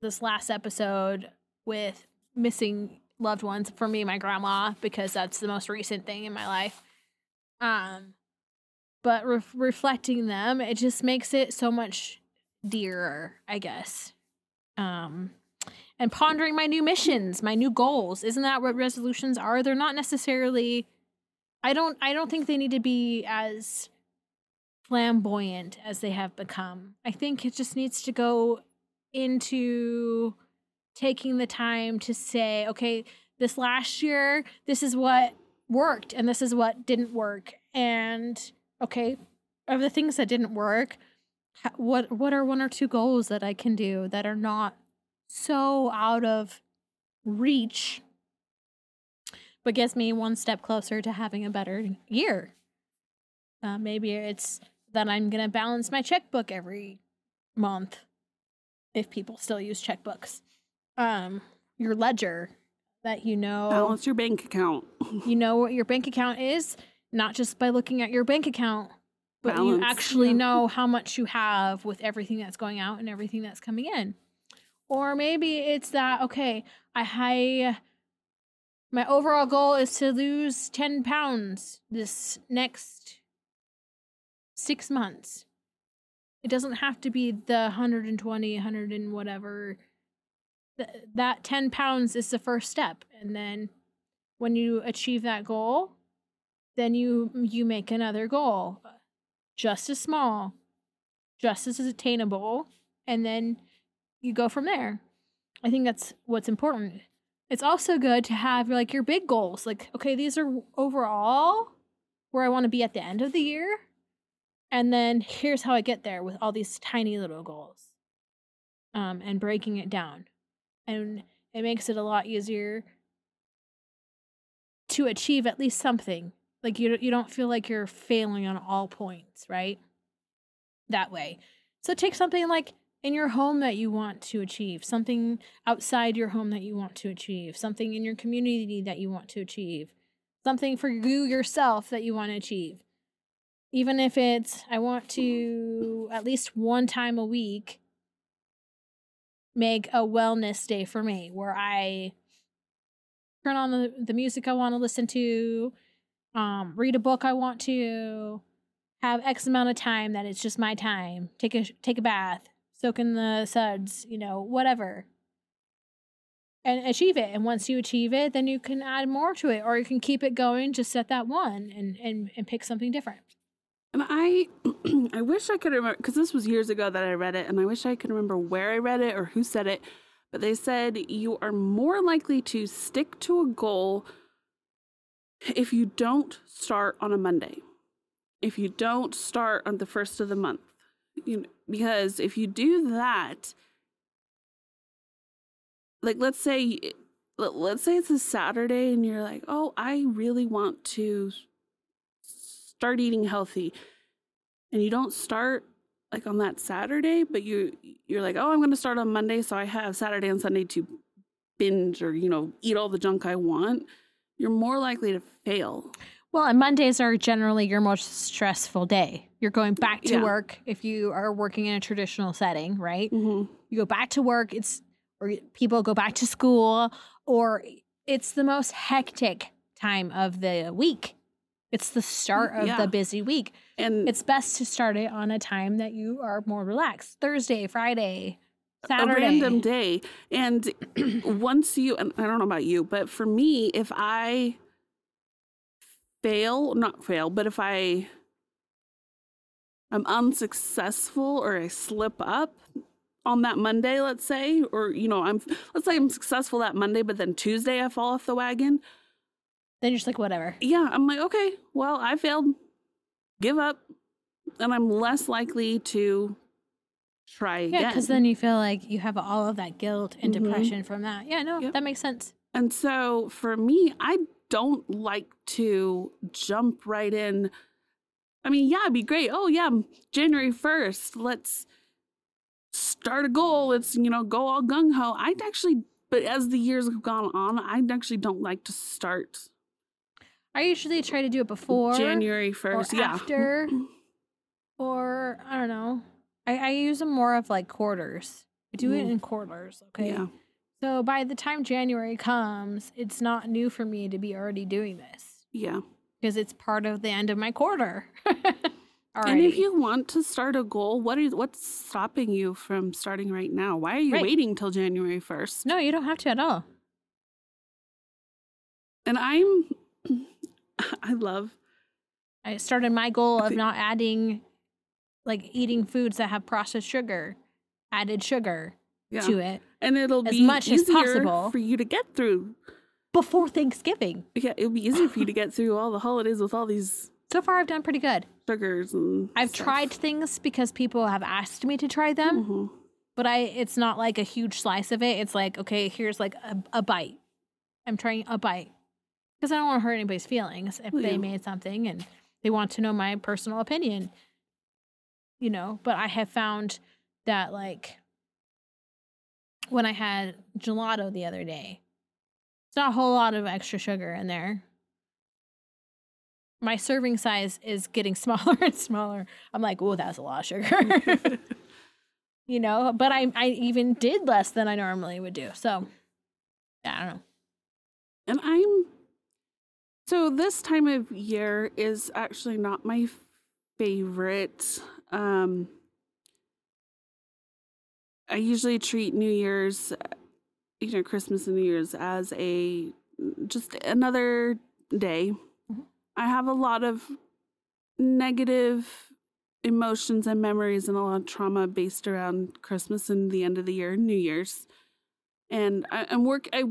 this last episode with missing loved ones. For me, my grandma, because that's the most recent thing in my life. Um, but re- reflecting them, it just makes it so much dearer, I guess. Um, and pondering my new missions, my new goals. Isn't that what resolutions are? They're not necessarily. I don't. I don't think they need to be as flamboyant as they have become. I think it just needs to go into taking the time to say, okay, this last year, this is what worked and this is what didn't work. And okay, of the things that didn't work, what what are one or two goals that I can do that are not so out of reach but gets me one step closer to having a better year. Uh, maybe it's that I'm going to balance my checkbook every month if people still use checkbooks. Um your ledger that you know Balance your bank account. you know what your bank account is not just by looking at your bank account but you actually yeah. know how much you have with everything that's going out and everything that's coming in. Or maybe it's that okay i hi my overall goal is to lose 10 pounds this next six months. It doesn't have to be the 120 100 and whatever. Th- that 10 pounds is the first step. And then when you achieve that goal then you you make another goal just as small just as attainable and then you go from there. I think that's what's important. It's also good to have like your big goals like okay these are overall where i want to be at the end of the year and then here's how i get there with all these tiny little goals um, and breaking it down. And it makes it a lot easier to achieve at least something like you you don't feel like you're failing on all points right? That way. So take something like in your home that you want to achieve something outside your home that you want to achieve something in your community that you want to achieve something for you yourself that you want to achieve. Even if it's i want to at least one time a week make a wellness day for me where i turn on the, the music i want to listen to um, read a book I want to, have X amount of time that it's just my time. Take a take a bath, soak in the suds, you know, whatever. And achieve it. And once you achieve it, then you can add more to it. Or you can keep it going just set that one and and, and pick something different. And I, I wish I could remember because this was years ago that I read it, and I wish I could remember where I read it or who said it. But they said you are more likely to stick to a goal if you don't start on a Monday, if you don't start on the first of the month, you know, because if you do that, like let's say, let- let's say it's a Saturday and you're like, oh, I really want to start eating healthy, and you don't start like on that Saturday, but you you're like, oh, I'm going to start on Monday, so I have Saturday and Sunday to binge or you know eat all the junk I want. You're more likely to fail. Well, and Mondays are generally your most stressful day. You're going back to Yeah. work if you are working in a traditional setting, right? Mm-hmm. you go back to work it's or people go back to school or it's the most hectic time of the week it's the start of Yeah. the busy week And it's best to start it on a time that you are more relaxed thursday friday saturday a random day. And once you, and I don't know about you, but for me, if I fail, not fail, but if I I'm unsuccessful or I slip up on that Monday, let's say, or you know, I'm let's say I'm successful that Monday, but then Tuesday I fall off the wagon. then you're just like whatever Yeah, I'm like, okay, well, I failed. Give up. And I'm less likely to try again. yeah because then you feel like you have all of that guilt and Mhm. depression from that yeah no Yep. that makes sense And so for me, I don't like to jump right in. I mean, yeah, it'd be great. Oh, yeah, January 1st, let's start a goal. Let's, you know, go all gung ho. I actually, but as the years have gone on, I actually don't like to start i usually try to do it before January or 1st. yeah. after or i don't know I, I use them more of like quarters i do it Mm. in quarters okay Yeah. So by the time January comes, it's not new for me to be already doing this Yeah. because it's part of the end of my quarter. And if you want to start a goal, what is what's stopping you from starting right now? Why are you Right. waiting till January 1st? no, you don't have to at all. And I'm I love I started my goal of not adding, like eating foods that have processed sugar, added sugar yeah. to it and it'll as be much as easier possible. for you to get through. before Thanksgiving. Yeah, it'll be easier for you to get through all the holidays with all these So far, I've done pretty good. sugars and I've stuff. tried things because people have asked me to try them. Mhm. but I it's not like a huge slice of it. It's like, okay, here's like a, a bite. I'm trying a bite because I don't want to hurt anybody's feelings if Well, they yeah. made something and they want to know my personal opinion. You know, but I have found that like when I had gelato the other day, it's not a whole lot of extra sugar in there. My serving size is getting smaller and smaller. I'm like, oh, that's a lot of sugar. you know, but I I even did less than I normally would do. So yeah, I don't know. And I'm so this time of year is actually not my favorite. Um I usually treat New Year's, you know, Christmas and New Year's as a just another day. Mhm. I have a lot of negative emotions and memories and a lot of trauma based around Christmas and the end of the year, New Year's. And I, I'm work I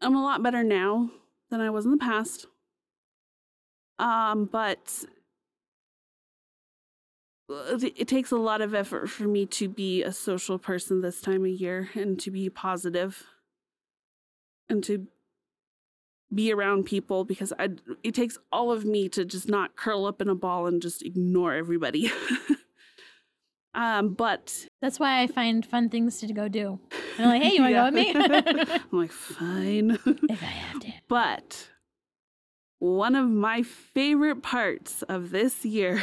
I'm a lot better now than I was in the past. Um, but it takes a lot of effort for me to be a social person this time of year and to be positive and to be around people because I it takes all of me to just not curl up in a ball and just ignore everybody. um, but That's why I find fun things to go do. And I'm like, hey, you want to Yeah. go with me? I'm like, fine. if I have to. But one of my favorite parts of this year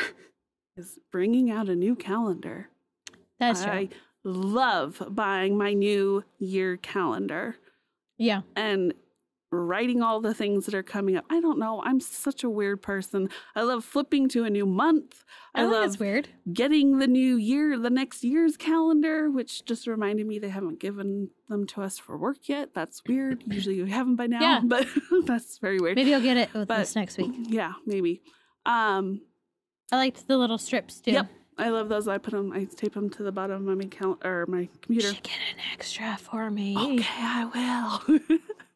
is bringing out a new calendar. That's true. I love buying my new year calendar yeah. and writing all the things that are coming up. I don't know. I'm such a weird person. I love flipping to a new month. I, I, think love that's weird. getting the new year, the next year's calendar, which just reminded me they haven't given them to us for work yet. That's weird. Usually you have them by now, Yeah. but that's very weird. Maybe I'll get it with But- this next week. Yeah, maybe. Um, I liked the little strips too. Yep. I love those. I put them. I tape them to the bottom of my cal- or my You computer. should get an extra for me. Okay, I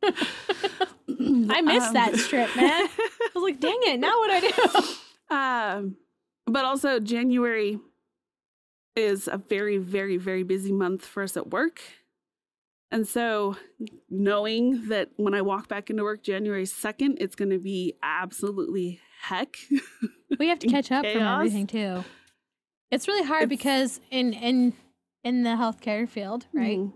will. I missed Um, that strip, man. I was like, dang it, now what I do? Um, but also January is a very, very, very busy month for us at work. And so knowing that when I walk back into work January 2nd, it's going to be absolutely heck. We have to catch up from everything too. It's really hard It's- because in in in the healthcare field, right? Mhm.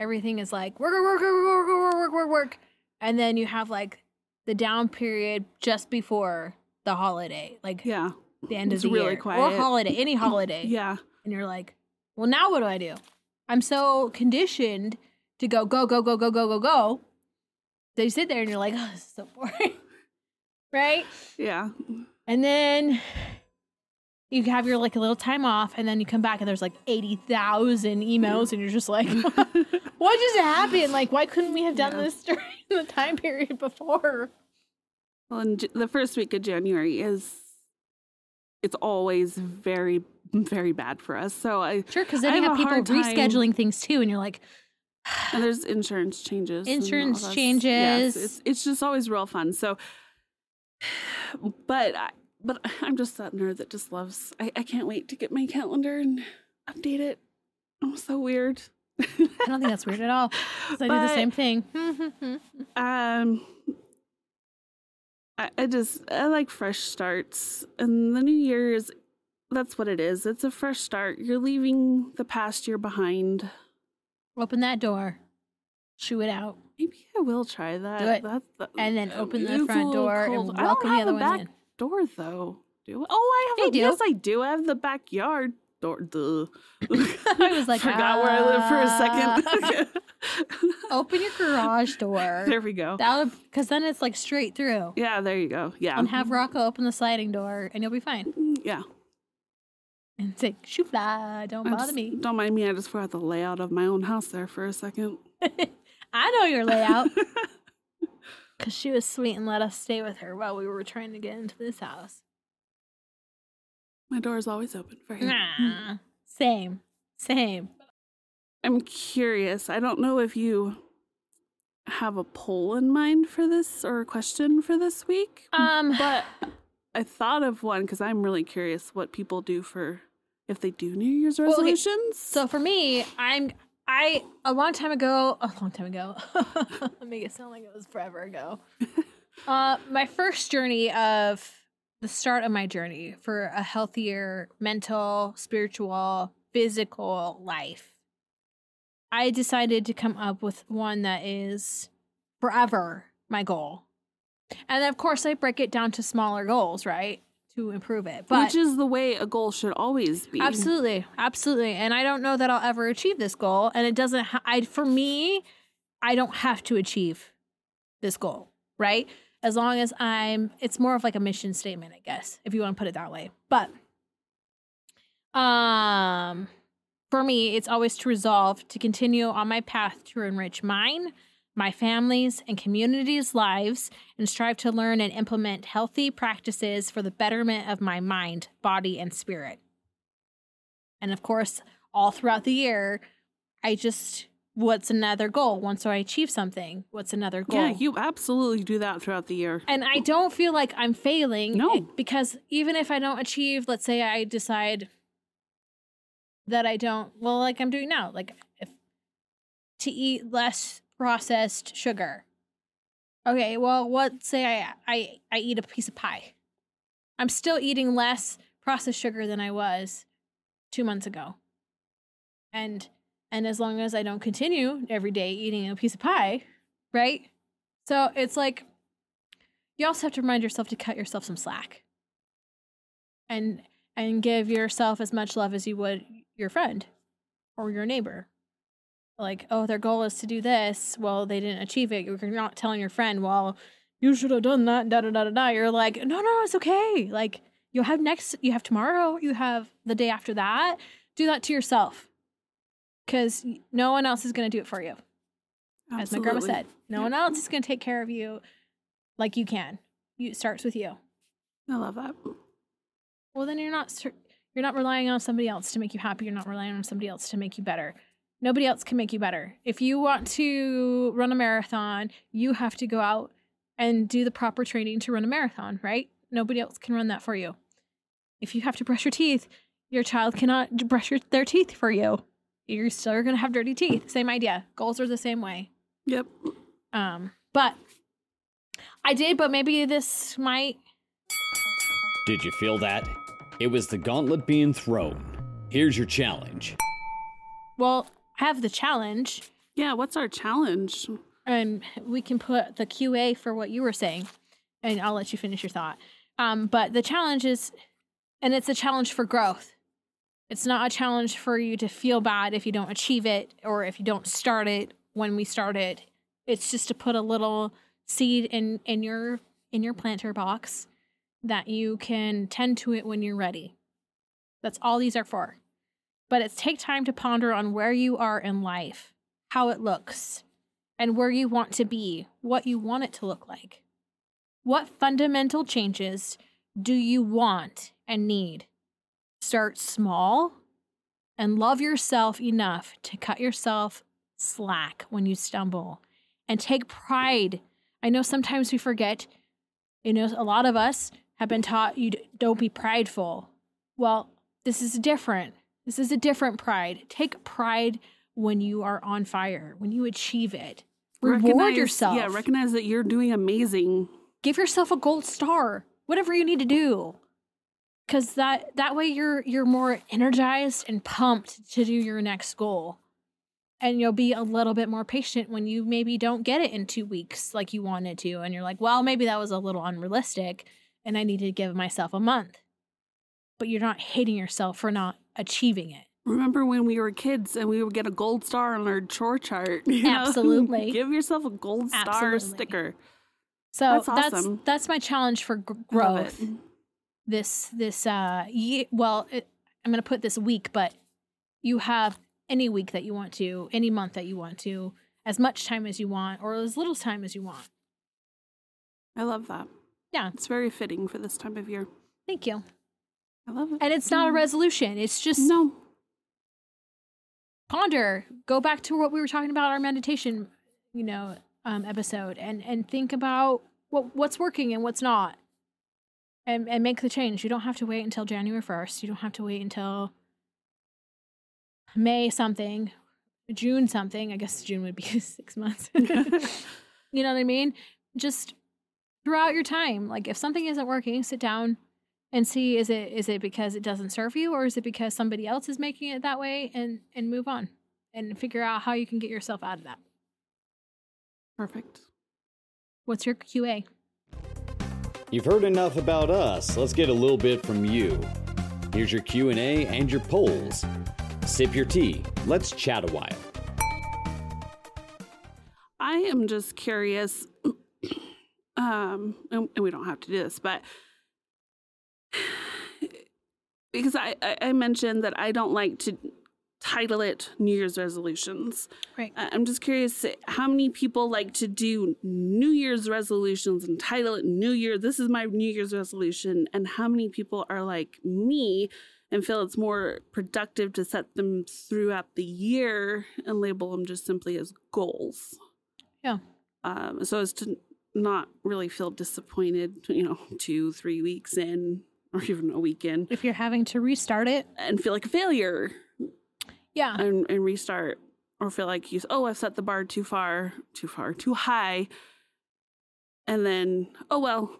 Everything is like work, work, work, work, work, work, work, work, and then you have like the down period just before the holiday, like Yeah. the end it's of the really year or quiet. holiday, any holiday. Yeah. and you're like, well, now what do I do? I'm so conditioned to go, go, go, go, go, go, go, go. So you sit there and you're like, oh, this is so boring. Right? Yeah. And then you have your like a little time off, and then you come back and there's like 80,000 emails, and you're just like, what just happened? Like, why couldn't we have done Yeah. this during the time period before? Well, and J- the first week of January is, it's always very, very bad for us. So I, Sure, because then I you have have people rescheduling things too, and you're like, and there's insurance changes. Insurance changes. Yes, it's, it's just always real fun. So, but I, but I'm just that nerd that just loves. I, I can't wait to get my calendar and update it. I'm so weird. I don't think that's weird at all. I do the same thing. Um, I, I just I like fresh starts, and the new year is that's what it is. It's a fresh start. You're leaving the past year behind. Open that door, shoo it out, Maybe I will try that. Do it. That's the, and then open the front door cold. and I don't welcome the other one back in. door though. Do I? Oh, I have. A, do. Yes, I do. I have the backyard door. Duh. I was like, forgot where I live for a second. Open your garage door. there we go. That would, because then it's like straight through. Yeah, there you go. Yeah. And have Rocco open the sliding door, and you'll be fine. Mm, yeah. And say, "Shoo fly, don't I bother just- me." Don't mind me. I just forgot the layout of my own house there for a second. I know your layout. Because she was sweet and let us stay with her while we were trying to get into this house. My door is always open for him. Nah, same, same. I'm curious. I don't know if you have a poll in mind for this or a question for this week, Um, but I thought of one because I'm really curious what people do for if they do New Year's Well, okay, resolutions. So for me, I'm I a long time ago, a long time ago. make it sound like it was forever ago. uh, my first journey of the start of my journey for a healthier mental, spiritual, physical life, I decided to come up with one that is forever my goal. And of course, I break it down to smaller goals, right? To improve it. But Which is the way a goal should always be. Absolutely, absolutely. And I don't know that I'll ever achieve this goal. And it doesn't. Ha- I for me, I don't have to achieve this goal, right? As long as I'm. It's more of like a mission statement, I guess, if you want to put it that way. But, um, for me, it's always to resolve to continue on my path to enrich mine, my family's, and community's lives, and strive to learn and implement healthy practices for the betterment of my mind, body, and spirit. And of course, all throughout the year, I just, what's another goal? Once I achieve something, what's another goal? Yeah, you absolutely do that throughout the year. and I don't feel like I'm failing. No. Because even if I don't achieve, let's say I decide that I don't, well, like I'm doing now, like if to eat less processed sugar. Okay, well, what say I I I eat a piece of pie. I'm still eating less processed sugar than I was 2 months ago. And and as long as I don't continue every day eating a piece of pie, right? So it's like you also have to remind yourself to cut yourself some slack. And and give yourself as much love as you would your friend or your neighbor. Like, oh, their goal is to do this. Well, they didn't achieve it. You're not telling your friend, well, you should have done that, da da da da da. You're like, no, no, it's okay. Like, you'll have next, you have tomorrow, you have the day after that. Do that to yourself. Because no one else is going to do it for you. Absolutely. As my grandma said, no one else is going to take care of you like you can. You, it starts with you. I love that. Well, then you're not you're not relying on somebody else to make you happy. You're not relying on somebody else to make you better. Nobody else can make you better. If you want to run a marathon, you have to go out and do the proper training to run a marathon, right? Nobody else can run that for you. If you have to brush your teeth, your child cannot brush your, their teeth for you. You're still going to have dirty teeth. Same idea. Goals are the same way. Yep. Um, but I did, but maybe this might Did you feel that? It was the gauntlet being thrown. Here's your challenge. well have the challenge Yeah, what's our challenge? and we can put the QA for what you were saying, and I'll let you finish your thought. Um, but the challenge is, and it's a challenge for growth. It's not a challenge for you to feel bad if you don't achieve it or if you don't start it when we start it. It's just to put a little seed in in your in your planter box that you can tend to it when you're ready. That's all these are for. But it's take time to ponder on where you are in life, how it looks, and where you want to be, what you want it to look like. What fundamental changes do you want and need? Start small and love yourself enough to cut yourself slack when you stumble and take pride. I know sometimes we forget, you know, a lot of us have been taught you don't be prideful. Well, this is different. This is a different pride. Take pride when you are on fire, when you achieve it. Reward Recognize- yourself. Yeah, recognize that you're doing amazing. Give yourself a gold star. Whatever you need to do. Cuz that that way you're you're more energized and pumped to do your next goal. And you'll be a little bit more patient when you maybe don't get it in 2 weeks like you wanted to and you're like, "Well, maybe that was a little unrealistic and I need to give myself a month." But you're not hating yourself for not achieving it. Remember when we were kids and we would get a gold star on our chore chart? you know? Absolutely. Give yourself a gold star Absolutely. sticker. So That's that's awesome. that's, my challenge for love growth. this this uh ye- well it, i'm going to put this week but you have any week that you want to any month that you want to as much time as you want or as little time as you want I love that. Yeah. It's very fitting for this time of year. thank you I love it. and it's not a resolution. It's just No. ponder. Go back to what we were talking about our meditation you know um, episode and and think about what what's working and what's not. And and make the change. You don't have to wait until january 1st you don't have to wait until may something june something. I guess june would be six months. You know what i mean? Just throughout your time. Like if something isn't working sit down and see is it is it because it doesn't serve you or is it because somebody else is making it that way and and move on and figure out how you can get yourself out of that. Perfect. What's your QA? You've heard enough about us. Let's get a little bit from you. Here's your Q&A and your polls. Sip your tea. Let's chat a while. I am just curious, um, and, and we don't have to do this, but because I, I, mentioned that I don't like to title it New Year's resolutions. Right. I'm just curious how many people like to do New Year's resolutions and title it New Year. This is my New Year's resolution, and how many people are like me and feel it's more productive to set them throughout the year and label them just simply as goals. Yeah. Um, so as to not really feel disappointed, you know, two, three weeks in, or even a week in, If you're having to restart it, and feel like a failure yeah. and, and restart, or feel like you, oh, I've set the bar too far, too far, too high, and then, oh well,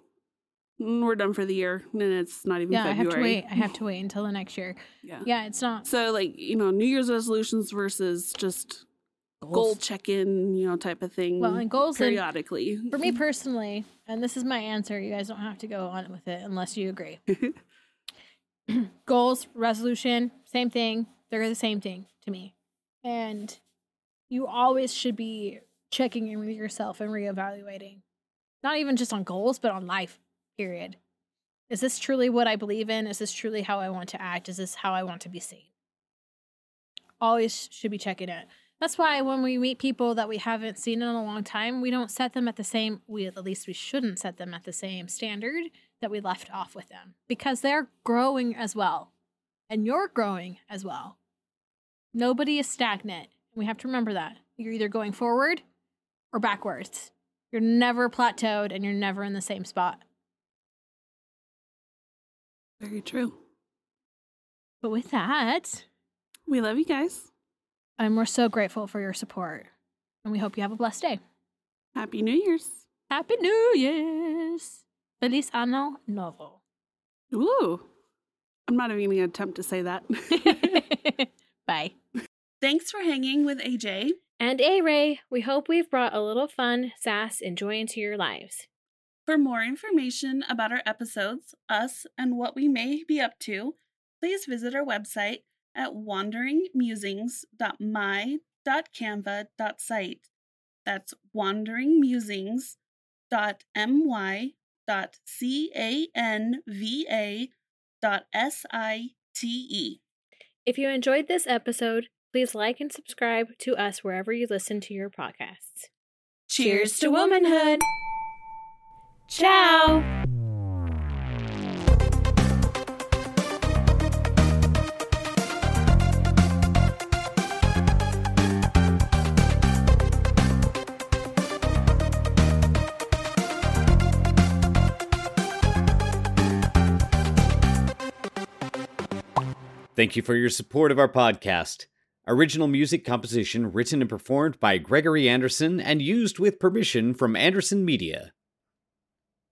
mm, we're done for the year, and it's not even Yeah, I have to February. wait. I have to wait until the next year. Yeah. Yeah, it's not So like you know, New Year's resolutions versus just goal check in, you know, type of thing. Well, and goals and- periodically. For me personally, and this is my answer, you guys don't have to go on with it unless you agree. Goals, resolution, same thing. They're the same thing to me. And you always should be checking in with yourself and reevaluating. Not even just on goals, but on life, period. Is this truly what I believe in? Is this truly how I want to act? Is this how I want to be seen? Always should be checking it. That's why when we meet people that we haven't seen in a long time, we don't set them at the same we at least we shouldn't set them at the same standard that we left off with them because they're growing as well. And you're growing as well. Nobody is stagnant. We have to remember that. You're either going forward or backwards. You're never plateaued and you're never in the same spot. Very true. But with that, We love you guys. And we're so grateful for your support. And we hope you have a blessed day. Happy New Year's. Happy New Year's! Feliz Año Novo. Ooh. I'm not even gonna attempt to say that. Bye. Thanks for hanging with AJ. And A Ray, we hope we've brought a little fun, sass, and joy into your lives. For more information about our episodes, us, and what we may be up to, please visit our website at wanderingmusings.my.canva.site. That's wanderingmusings.my.canva.site. If you enjoyed this episode, please like and subscribe to us wherever you listen to your podcasts. Cheers to womanhood! Ciao! Thank you for your support of our podcast. Original music composition written and performed by Gregory Anderson and used with permission from Anderson Media.